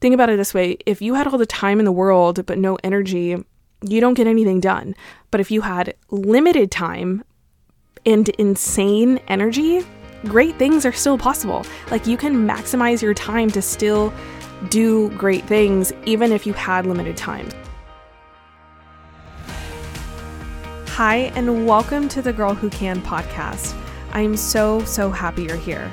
think about it this way if you had all the time in the world but no energy, you don't get anything done. But if you had limited time and insane energy, great things are still possible. Like you can maximize your time to still do great things even if you had limited time. Hi, and welcome to the Girl Who Can podcast. I'm so, so happy you're here.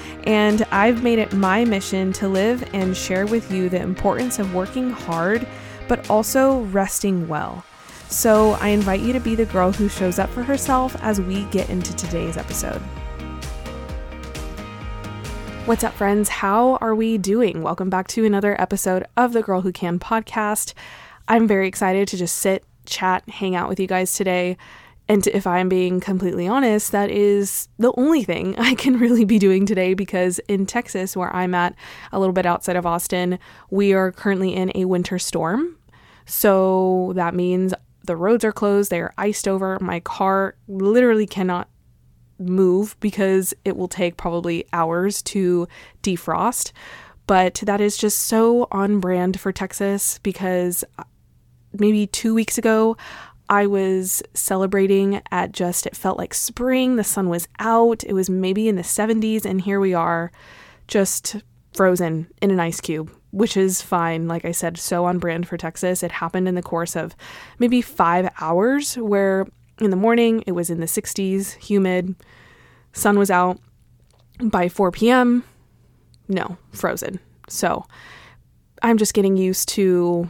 And I've made it my mission to live and share with you the importance of working hard, but also resting well. So, I invite you to be the girl who shows up for herself as we get into today's episode. What's up, friends? How are we doing? Welcome back to another episode of the Girl Who Can podcast. I'm very excited to just sit chat, hang out with you guys today. And if I'm being completely honest, that is the only thing I can really be doing today because in Texas, where I'm at, a little bit outside of Austin, we are currently in a winter storm. So that means the roads are closed, they are iced over. My car literally cannot move because it will take probably hours to defrost. But that is just so on brand for Texas because uh, maybe two weeks ago, I was celebrating at just, it felt like spring. The sun was out. It was maybe in the 70s. And here we are, just frozen in an ice cube, which is fine. Like I said, so on brand for Texas. It happened in the course of maybe five hours, where in the morning it was in the 60s, humid, sun was out. By 4 p.m., no, frozen. So I'm just getting used to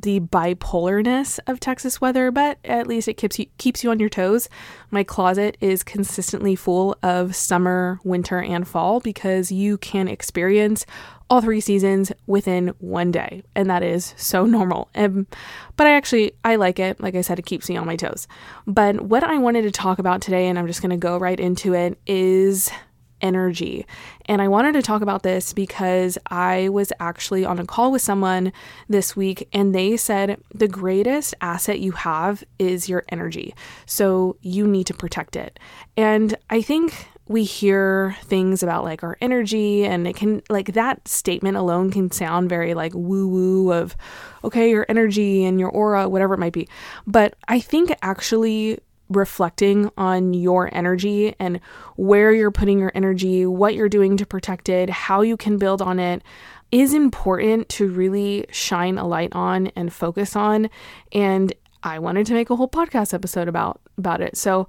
the bipolarness of Texas weather, but at least it keeps you keeps you on your toes. My closet is consistently full of summer, winter, and fall because you can experience all three seasons within one day, and that is so normal. But I actually I like it. Like I said, it keeps me on my toes. But what I wanted to talk about today, and I'm just going to go right into it, is energy. And I wanted to talk about this because I was actually on a call with someone this week and they said the greatest asset you have is your energy. So you need to protect it. And I think we hear things about like our energy and it can like that statement alone can sound very like woo woo of okay your energy and your aura whatever it might be but i think actually reflecting on your energy and where you're putting your energy, what you're doing to protect it, how you can build on it is important to really shine a light on and focus on and I wanted to make a whole podcast episode about about it. So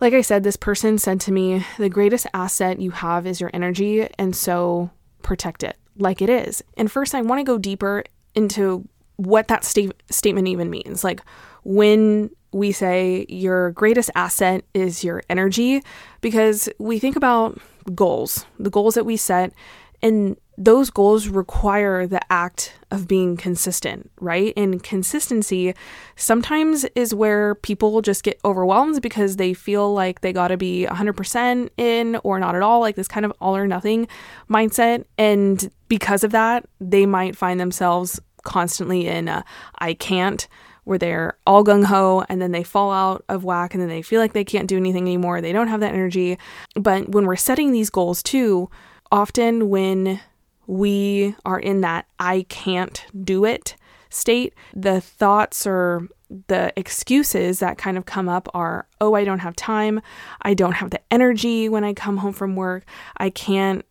like I said this person said to me the greatest asset you have is your energy and so protect it like it is. And first I want to go deeper into what that sta- statement even means. Like when we say your greatest asset is your energy because we think about goals, the goals that we set, and those goals require the act of being consistent, right? And consistency sometimes is where people just get overwhelmed because they feel like they got to be 100% in or not at all, like this kind of all or nothing mindset. And because of that, they might find themselves constantly in a I can't where they're all gung ho and then they fall out of whack and then they feel like they can't do anything anymore. They don't have that energy. But when we're setting these goals too, often when we are in that I can't do it state, the thoughts or the excuses that kind of come up are oh, I don't have time. I don't have the energy when I come home from work. I can't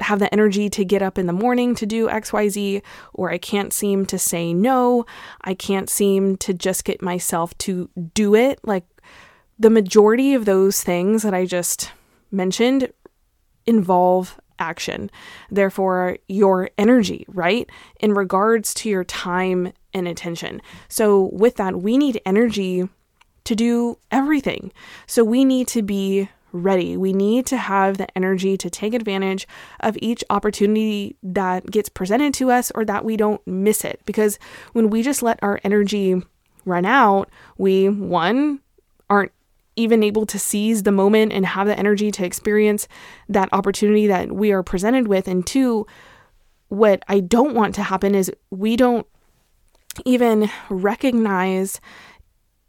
have the energy to get up in the morning to do XYZ, or I can't seem to say no. I can't seem to just get myself to do it. Like the majority of those things that I just mentioned involve action. Therefore, your energy, right? In regards to your time and attention. So, with that, we need energy to do everything. So, we need to be ready. We need to have the energy to take advantage of each opportunity that gets presented to us or that we don't miss it. Because when we just let our energy run out, we, one, aren't even able to seize the moment and have the energy to experience that opportunity that we are presented with. And two, what I don't want to happen is we don't even recognize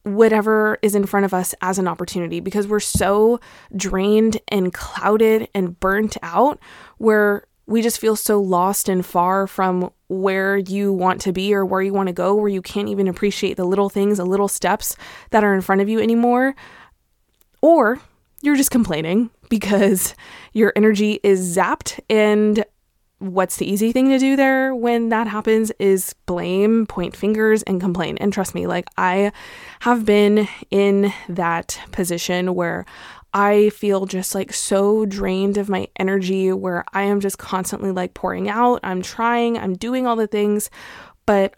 whatever is in front of us as an opportunity because we're so drained and clouded and burnt out where we just feel so lost and far from where you want to be or where you want to go, where you can't even appreciate the little things, the little steps that are in front of you anymore. Or you're just complaining because your energy is zapped and what's the easy thing to do there when that happens is blame, point fingers, and complain. And trust me, like I have been in that position where I feel just like so drained of my energy, where I am just constantly like pouring out. I'm trying, I'm doing all the things, but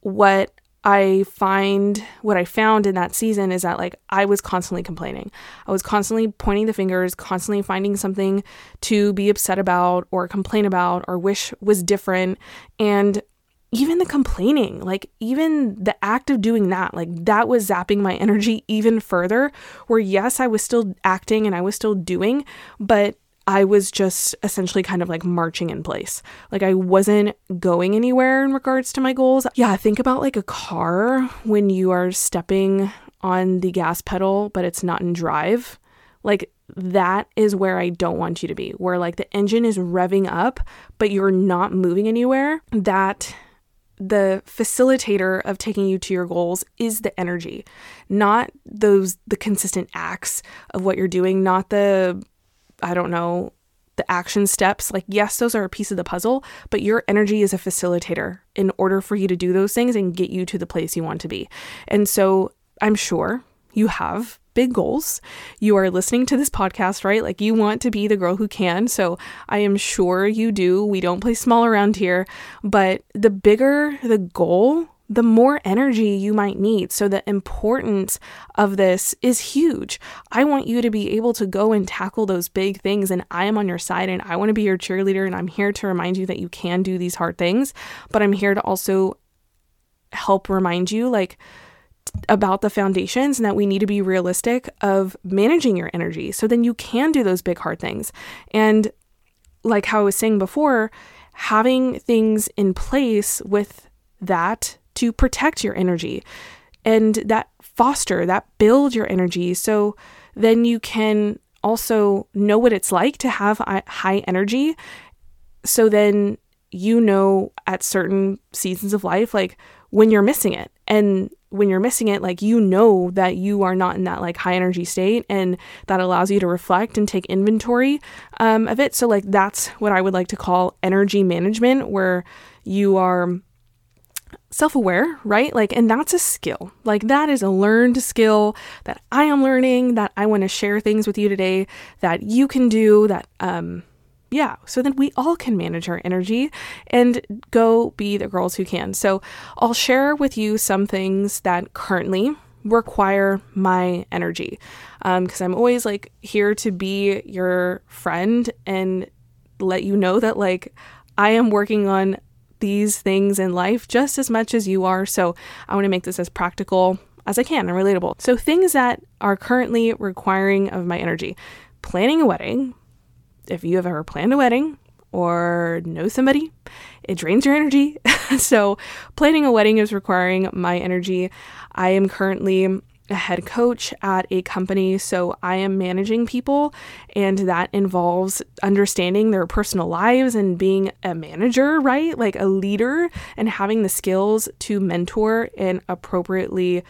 what I find what I found in that season is that like I was constantly complaining. I was constantly pointing the fingers, constantly finding something to be upset about or complain about or wish was different. And even the complaining, like even the act of doing that, like that was zapping my energy even further. Where yes, I was still acting and I was still doing, but I was just essentially kind of like marching in place. Like I wasn't going anywhere in regards to my goals. Yeah, think about like a car when you are stepping on the gas pedal, but it's not in drive. Like that is where I don't want you to be, where like the engine is revving up, but you're not moving anywhere. That the facilitator of taking you to your goals is the energy, not those the consistent acts of what you're doing, not the I don't know, the action steps. Like, yes, those are a piece of the puzzle, but your energy is a facilitator in order for you to do those things and get you to the place you want to be. And so I'm sure you have big goals. You are listening to this podcast, right? Like you want to be the girl who can. So I am sure you do. We don't play small around here, but the bigger the goal, the more energy you might need. So, the importance of this is huge. I want you to be able to go and tackle those big things, and I am on your side, and I want to be your cheerleader, and I'm here to remind you that you can do these hard things, but I'm here to also help remind you, like, about the foundations and that we need to be realistic of managing your energy so then you can do those big hard things. And like how I was saying before, having things in place with that to protect your energy and that foster, that build your energy. So then you can also know what it's like to have high energy. So then you know at certain seasons of life, like when you're missing it. And when you're missing it, like you know that you are not in that like high energy state, and that allows you to reflect and take inventory um, of it. So, like, that's what I would like to call energy management, where you are self aware, right? Like, and that's a skill. Like, that is a learned skill that I am learning, that I want to share things with you today that you can do, that, um, yeah, so then we all can manage our energy and go be the girls who can. So, I'll share with you some things that currently require my energy because um, I'm always like here to be your friend and let you know that like I am working on these things in life just as much as you are. So I want to make this as practical as I can and relatable. So, things that are currently requiring of my energy planning a wedding. If you have ever planned a wedding or know somebody, it drains your energy. so, planning a wedding is requiring my energy. I am currently a head coach at a company. So I am managing people, and that involves understanding their personal lives and being a manager, right? Like a leader, and having the skills to mentor and appropriately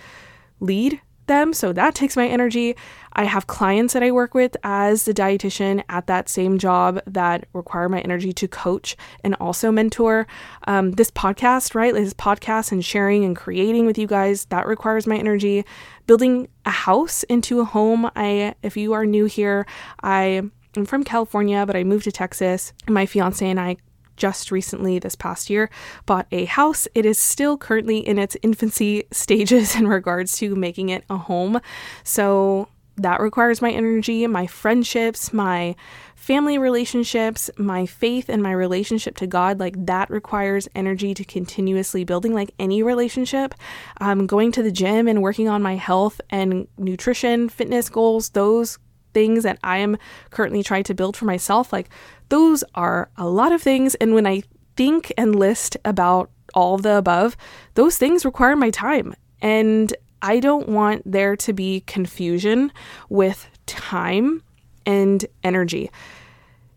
lead them. So that takes my energy. I have clients that I work with as the dietitian at that same job that require my energy to coach and also mentor. Um, this podcast, right? This podcast and sharing and creating with you guys, that requires my energy. Building a house into a home. I, if you are new here, I am from California, but I moved to Texas. My fiance and I just recently this past year bought a house. It is still currently in its infancy stages in regards to making it a home. So that requires my energy, my friendships, my family relationships, my faith and my relationship to God. Like that requires energy to continuously building, like any relationship. Um, going to the gym and working on my health and nutrition, fitness goals, those things that I am currently trying to build for myself, like those are a lot of things. And when I think and list about all the above, those things require my time. And I don't want there to be confusion with time and energy.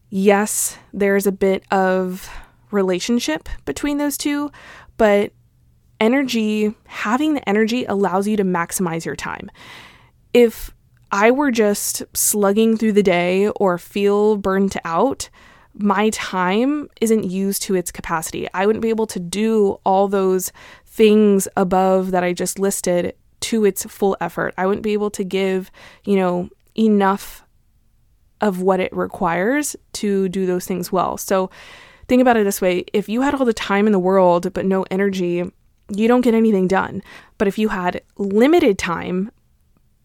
Yes, there's a bit of relationship between those two, but energy, having the energy allows you to maximize your time. If I were just slugging through the day or feel burnt out, my time isn't used to its capacity. I wouldn't be able to do all those things above that I just listed to its full effort. I wouldn't be able to give, you know, enough of what it requires to do those things well. So think about it this way if you had all the time in the world but no energy, you don't get anything done. But if you had limited time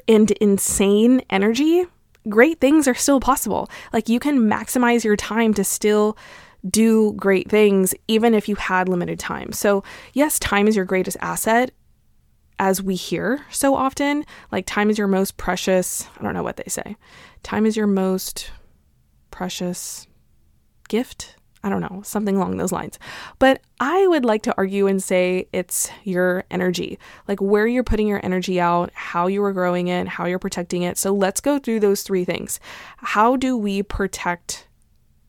and insane energy, great things are still possible. Like you can maximize your time to still do great things even if you had limited time. So, yes, time is your greatest asset as we hear so often. Like time is your most precious, I don't know what they say. Time is your most precious gift. I don't know, something along those lines. But I would like to argue and say it's your energy, like where you're putting your energy out, how you are growing it, how you're protecting it. So let's go through those three things. How do we protect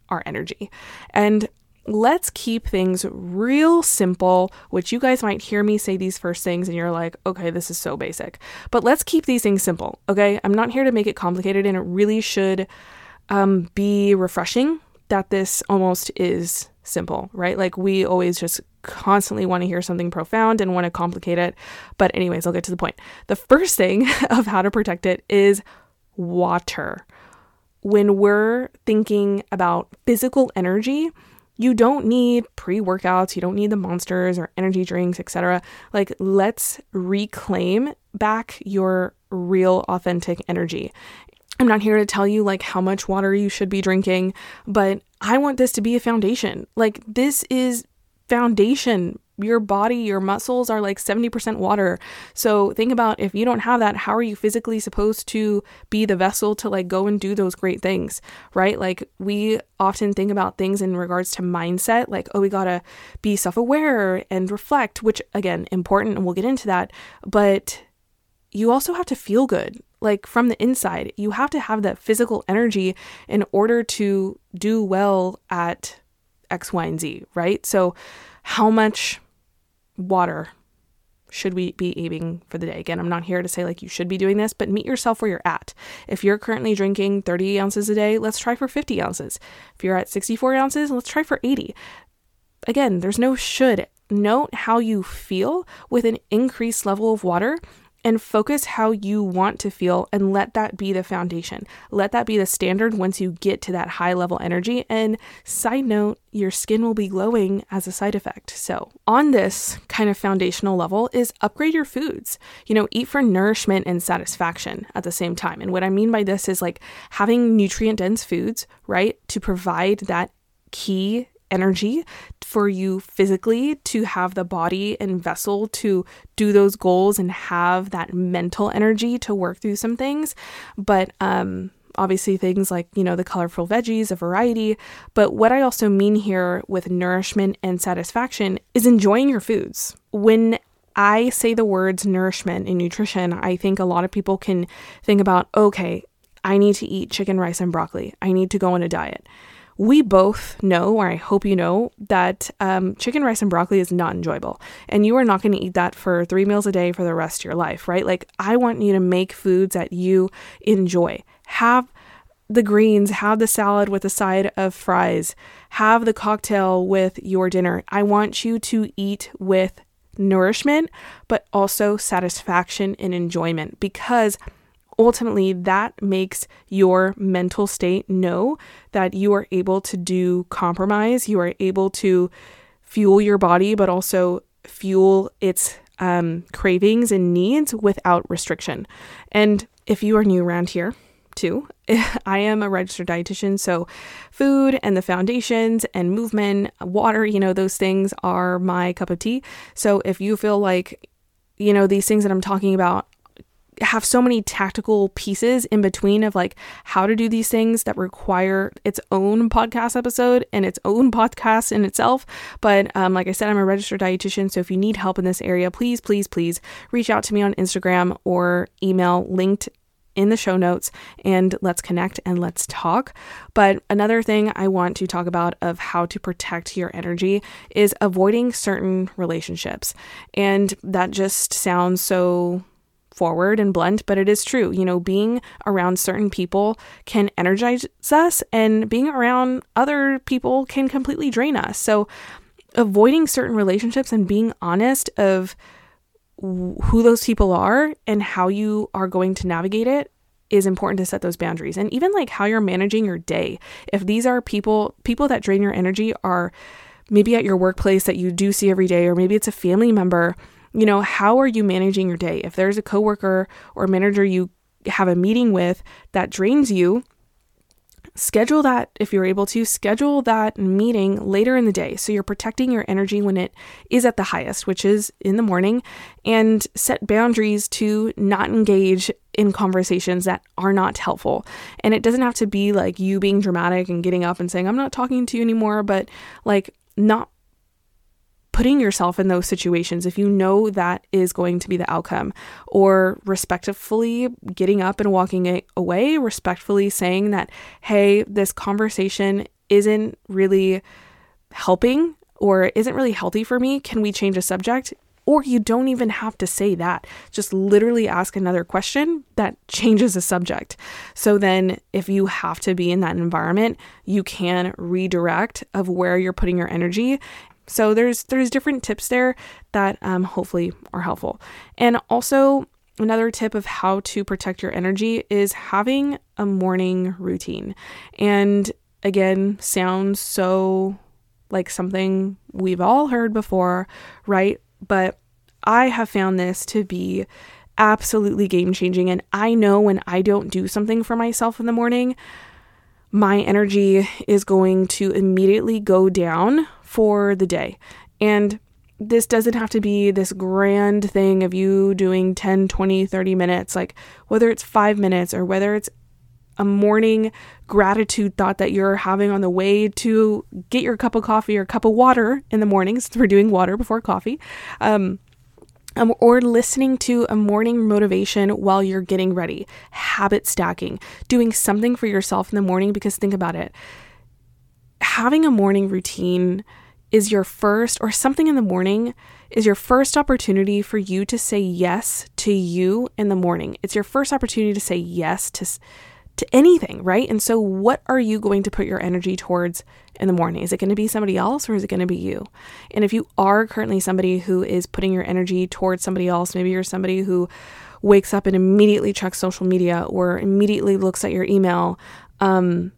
our energy? And let's keep things real simple, which you guys might hear me say these first things and you're like, okay, this is so basic. But let's keep these things simple, okay? I'm not here to make it complicated and it really should um, be refreshing that this almost is simple, right? Like we always just constantly want to hear something profound and want to complicate it. But, anyways, I'll get to the point. The first thing of how to protect it is water. When we're thinking about physical energy, you don't need pre-workouts, you don't need the monsters or energy drinks, etc. Like let's reclaim back your real authentic energy. I'm not here to tell you like how much water you should be drinking, but I want this to be a foundation. Like this is foundation. Your body, your muscles are like 70% water. So think about if you don't have that, how are you physically supposed to be the vessel to like go and do those great things, right? Like we often think about things in regards to mindset, like, oh, we gotta be self aware and reflect, which again, important, and we'll get into that. But you also have to feel good like from the inside. You have to have that physical energy in order to do well at X, Y, and Z, right? So, how much water should we be aiming for the day? Again, I'm not here to say like you should be doing this, but meet yourself where you're at. If you're currently drinking 30 ounces a day, let's try for 50 ounces. If you're at 64 ounces, let's try for 80. Again, there's no should. Note how you feel with an increased level of water and focus how you want to feel and let that be the foundation. Let that be the standard once you get to that high level energy. And side note, your skin will be glowing as a side effect. So, on this kind of foundational level, is upgrade your foods. You know, eat for nourishment and satisfaction at the same time. And what I mean by this is like having nutrient dense foods, right, to provide that key energy for you physically to have the body and vessel to do those goals and have that mental energy to work through some things. But um obviously things like, you know, the colorful veggies, a variety. But what I also mean here with nourishment and satisfaction is enjoying your foods. When I say the words nourishment and nutrition, I think a lot of people can think about, okay, I need to eat chicken, rice, and broccoli. I need to go on a diet we both know, or I hope you know, that um, chicken, rice, and broccoli is not enjoyable. And you are not going to eat that for three meals a day for the rest of your life, right? Like, I want you to make foods that you enjoy. Have the greens, have the salad with a side of fries, have the cocktail with your dinner. I want you to eat with nourishment, but also satisfaction and enjoyment because ultimately that makes your mental state know that you are able to do compromise, you are able to fuel your body, but also fuel its um, cravings and needs without restriction. And if you are new around here, too. I am a registered dietitian, so food and the foundations and movement, water, you know, those things are my cup of tea. So if you feel like, you know, these things that I'm talking about have so many tactical pieces in between of like how to do these things that require its own podcast episode and its own podcast in itself. But um, like I said, I'm a registered dietitian. So if you need help in this area, please, please, please reach out to me on Instagram or email linked in the show notes and let's connect and let's talk. But another thing I want to talk about of how to protect your energy is avoiding certain relationships. And that just sounds so forward and blunt, but it is true. You know, being around certain people can energize us, and being around other people can completely drain us. So, avoiding certain relationships and being honest of who those people are and how you are going to navigate it is important to set those boundaries and even like how you're managing your day if these are people people that drain your energy are maybe at your workplace that you do see every day or maybe it's a family member you know, how are you managing your day? If there's a coworker or manager you have a meeting with that drains you, schedule that if you're able to schedule that meeting later in the day so you're protecting your energy when it is at the highest which is in the morning and set boundaries to not engage in conversations that are not helpful and it doesn't have to be like you being dramatic and getting up and saying i'm not talking to you anymore but like not putting yourself in those situations if you know that is going to be the outcome, or respectfully getting up and walking away, respectfully saying that, hey, this conversation isn't really helping or isn't really healthy for me. Can we change a subject? Or you don't even have to say that. Just literally ask another question that changes the subject. So then, if you have to be in that environment, you can redirect of where you're putting your energy so there's there's different tips there that um, hopefully are helpful. And also another tip of how to protect your energy is having a morning routine. And again, sounds so like something we've all heard before, right? But I have found this to be absolutely game changing. And I know when I don't do something for myself in the morning, my energy is going to immediately go down for the day. And this doesn't have to be this grand thing of you doing 10, 20, 30 minutes, like whether it's five minutes or whether it's a morning gratitude thought that you're having on the way to get your cup of coffee or cup of water in the mornings. We're doing water before coffee. Um, um, or listening to a morning motivation while you're getting ready, habit stacking, doing something for yourself in the morning. Because think about it having a morning routine is your first, or something in the morning is your first opportunity for you to say yes to you in the morning. It's your first opportunity to say yes to to anything, right? And so what are you going to put your energy towards in the morning? Is it going to be somebody else or is it going to be you? And if you are currently somebody who is putting your energy towards somebody else, maybe you're somebody who wakes up and immediately checks social media or immediately looks at your email, um,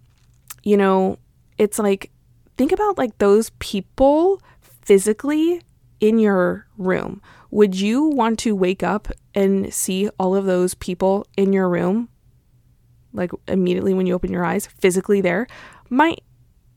you know, it's like think about like those people physically in your room. Would you want to wake up and see all of those people in your room? Like immediately when you open your eyes, physically there? My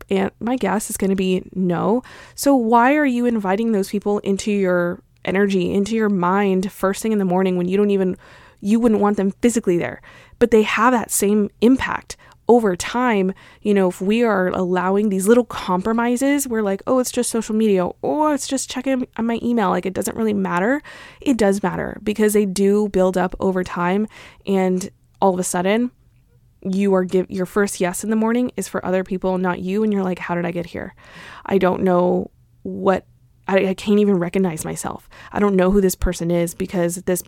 and my guess is going to be no. So why are you inviting those people into your energy, into your mind first thing in the morning when you don't even you wouldn't want them physically there, but they have that same impact over time, you know, if we are allowing these little compromises, we're like, oh, it's just social media, or it's just checking on my email, like it doesn't really matter. It does matter because they do build up over time. And all of a sudden, you are give your first yes in the morning is for other people, not you. And you're like, how did I get here? I don't know what I, I can't even recognize myself. I don't know who this person is because this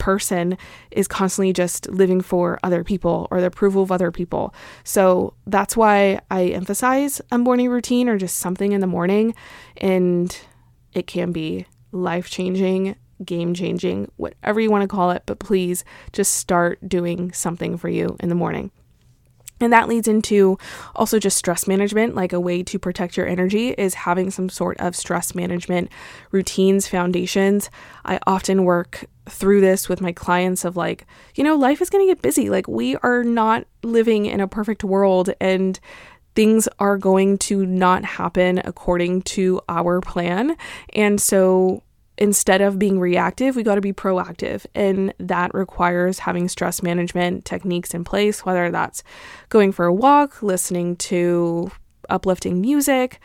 person is constantly just living for other people or the approval of other people. So that's why I emphasize a morning routine or just something in the morning. And it can be life changing, game changing, whatever you want to call it. But please just start doing something for you in the morning. And that leads into also just stress management, like a way to protect your energy is having some sort of stress management routines, foundations. I often work through this with my clients of like, you know, life is going to get busy. Like, we are not living in a perfect world and things are going to not happen according to our plan. And so instead of being reactive, we got to be proactive. And that requires having stress management techniques in place, whether that's going for a walk, listening to uplifting music,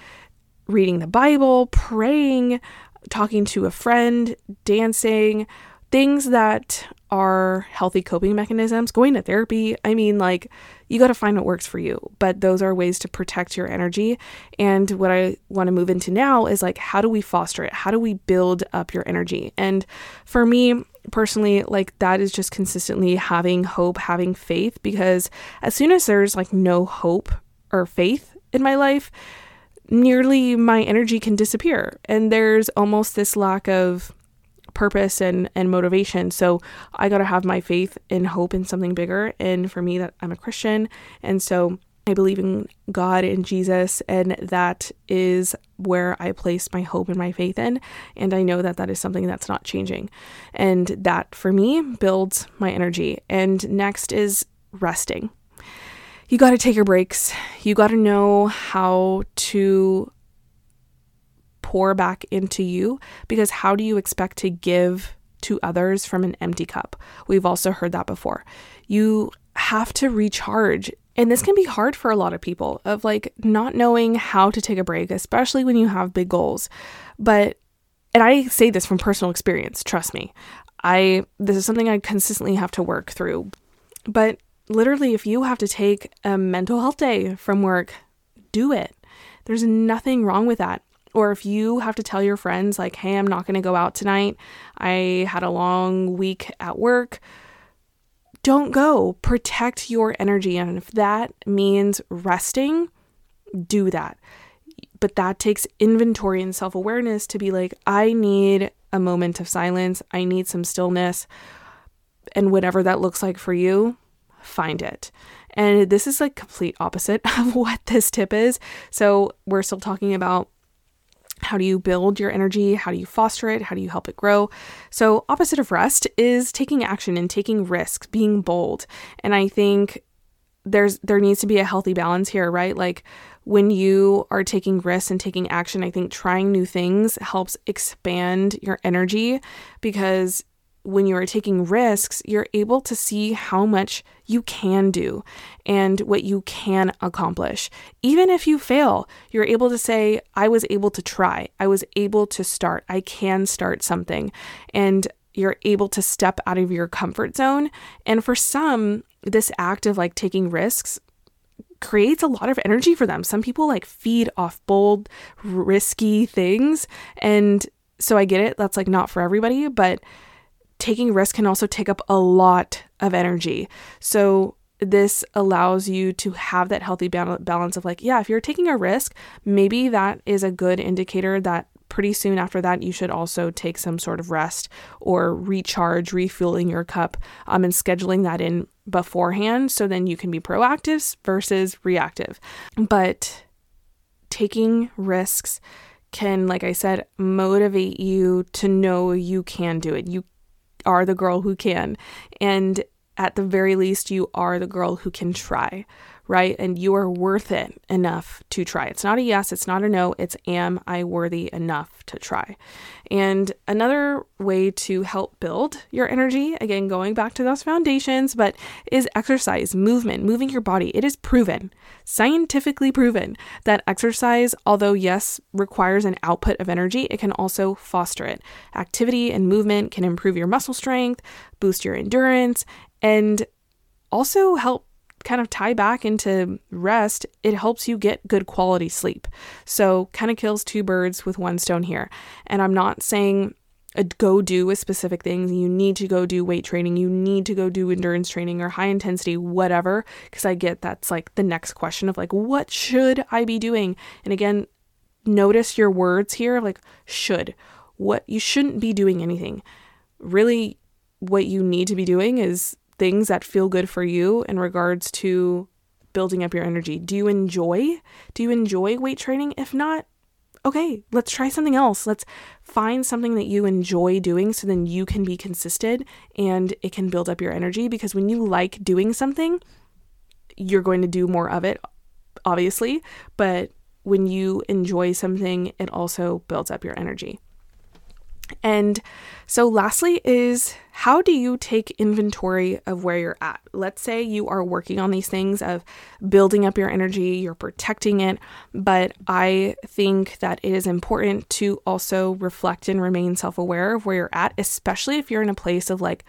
reading the Bible, praying, talking to a friend, dancing, things that are healthy coping mechanisms, going to therapy. I mean, like, you got to find what works for you, but those are ways to protect your energy. And what I want to move into now is like, how do we foster it? How do we build up your energy? And for me, personally, like, that is just consistently having hope, having faith, because as soon as there's like no hope or faith in my life, nearly my energy can disappear. And there's almost this lack of purpose and and motivation. So I got to have my faith and hope in something bigger. And for me, that I'm a Christian, and so I believe in God and Jesus, and that is where I place my hope and my faith in. And I know that that is something that's not changing. And that for me builds my energy. And next is resting. You got to take your breaks. You got to know how to pour back into you because how do you expect to give to others from an empty cup? We've also heard that before. You have to recharge. And this can be hard for a lot of people of like not knowing how to take a break, especially when you have big goals. But and I say this from personal experience, trust me. I this is something I consistently have to work through. But literally if you have to take a mental health day from work, do it. There's nothing wrong with that. Or if you have to tell your friends, like, hey, I'm not going to go out tonight, I had a long week at work, don't go. Protect your energy. And if that means resting, do that. But that takes inventory and self awareness to be like, I need a moment of silence, I need some stillness. And whatever that looks like for you, find it. And this is like complete opposite of what this tip is. So we're still talking about how do you build your energy? How do you foster it? How do you help it grow? So, opposite of rest is taking action and taking risks, being bold. And I think there's there needs to be a healthy balance here, right? Like when you are taking risks and taking action, I think trying new things helps expand your energy because when you are taking risks, you're able to see how much you can do and what you can accomplish. Even if you fail, you're able to say, I was able to try, I was able to start, I can start something. And you're able to step out of your comfort zone. And for some, this act of like taking risks creates a lot of energy for them. Some people like feed off bold, risky things. And so I get it, that's like not for everybody, but taking risk can also take up a lot of energy. So this allows you to have that healthy balance of like, yeah, if you're taking a risk, maybe that is a good indicator that pretty soon after that you should also take some sort of rest or recharge, refueling your cup, um, and scheduling that in beforehand so then you can be proactive versus reactive. But taking risks can, like I said, motivate you to know you can do it. You are the girl who can. And at the very least, you are the girl who can try right? And you are worth it enough to try. It's not a yes, it's not a no, it's am I worthy enough to try? And another way to help build your energy, again, going back to those foundations, but is exercise, movement, moving your body. It is proven, scientifically proven, that exercise, although yes, requires an output of energy, it can also foster it. Activity and movement can improve your muscle strength, boost your endurance, and also help kind of tie back into rest, it helps you get good quality sleep. So, kind of kills two birds with one stone here. And I'm not saying uh, go do a specific things. You need to go do weight training. You need to go do endurance training or high intensity, whatever. Because I get that's like the next question of like, what should I be doing? And again, notice your words here like should. What you shouldn't be doing anything. Really, what you need to be doing is things that feel good for you in regards to building up your energy. Do you enjoy? Do you enjoy weight training? If not, okay, let's try something else. Let's find something that you enjoy doing so then you can be consistent and it can build up your energy because when you like doing something, you're going to do more of it, obviously, but when you enjoy something, it also builds up your energy. And so, lastly, is how do you take inventory of where you're at? Let's say you are working on these things of building up your energy, you're protecting it, but I think that it is important to also reflect and remain self aware of where you're at, especially if you're in a place of like,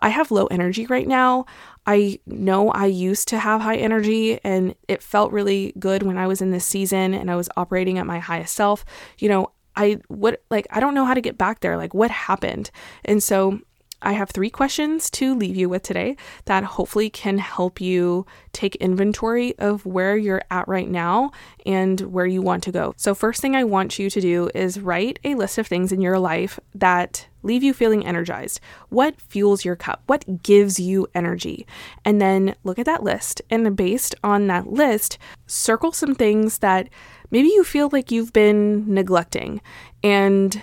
I have low energy right now. I know I used to have high energy and it felt really good when I was in this season and I was operating at my highest self. You know, I what like I don't know how to get back there. Like what happened? And so I have three questions to leave you with today that hopefully can help you take inventory of where you're at right now and where you want to go. So, first thing I want you to do is write a list of things in your life that leave you feeling energized. What fuels your cup? What gives you energy? And then look at that list and based on that list, circle some things that maybe you feel like you've been neglecting and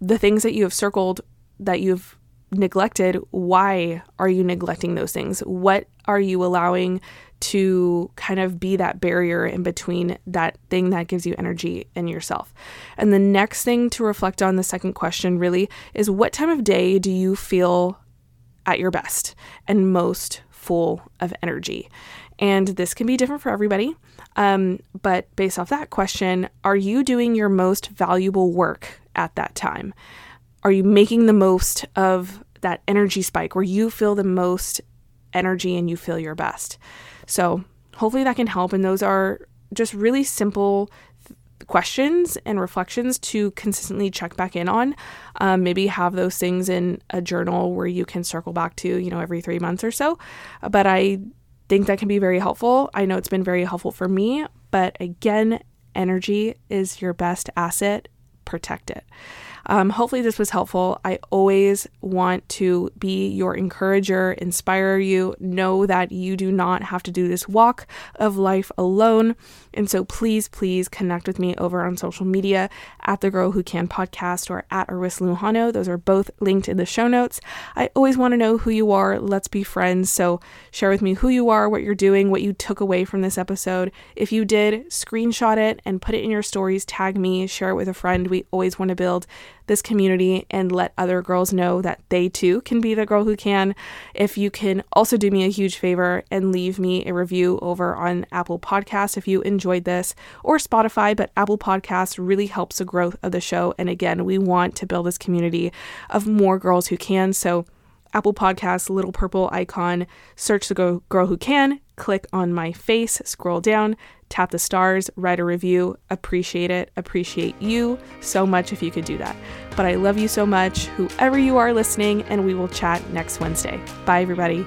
the things that you have circled that you've neglected, why are you neglecting those things? What are you allowing to kind of be that barrier in between that thing that gives you energy and yourself? And the next thing to reflect on, the second question really, is what time of day do you feel at your best and most full of energy? And this can be different for everybody. Um, but based off that question, are you doing your most valuable work at that time? Are you making the most of that energy spike where you feel the most energy and you feel your best? So, hopefully, that can help. And those are just really simple questions and reflections to consistently check back in on. Um, maybe have those things in a journal where you can circle back to, you know, every three months or so. But I think that can be very helpful. I know it's been very helpful for me, but again, energy is your best asset. Protect it. Um, hopefully, this was helpful. I always want to be your encourager, inspire you, know that you do not have to do this walk of life alone. And so, please, please connect with me over on social media at the Girl Who Can podcast or at Arissa Lujano. Those are both linked in the show notes. I always want to know who you are. Let's be friends. So, share with me who you are, what you're doing, what you took away from this episode. If you did, screenshot it and put it in your stories, tag me, share it with a friend. We always want to build this community and let other girls know that they too can be the girl who can. If you can also do me a huge favor and leave me a review over on Apple Podcasts if you enjoyed this or Spotify, but Apple Podcasts really helps the growth of the show. And again, we want to build this community of more girls who can. So Apple Podcasts, little purple icon, search the girl, who can, click on my face, scroll down, tap the stars, write a review. Appreciate it. Appreciate you so much if you could do that. But I love you so much, whoever you are listening, and we will chat next Wednesday. Bye, everybody.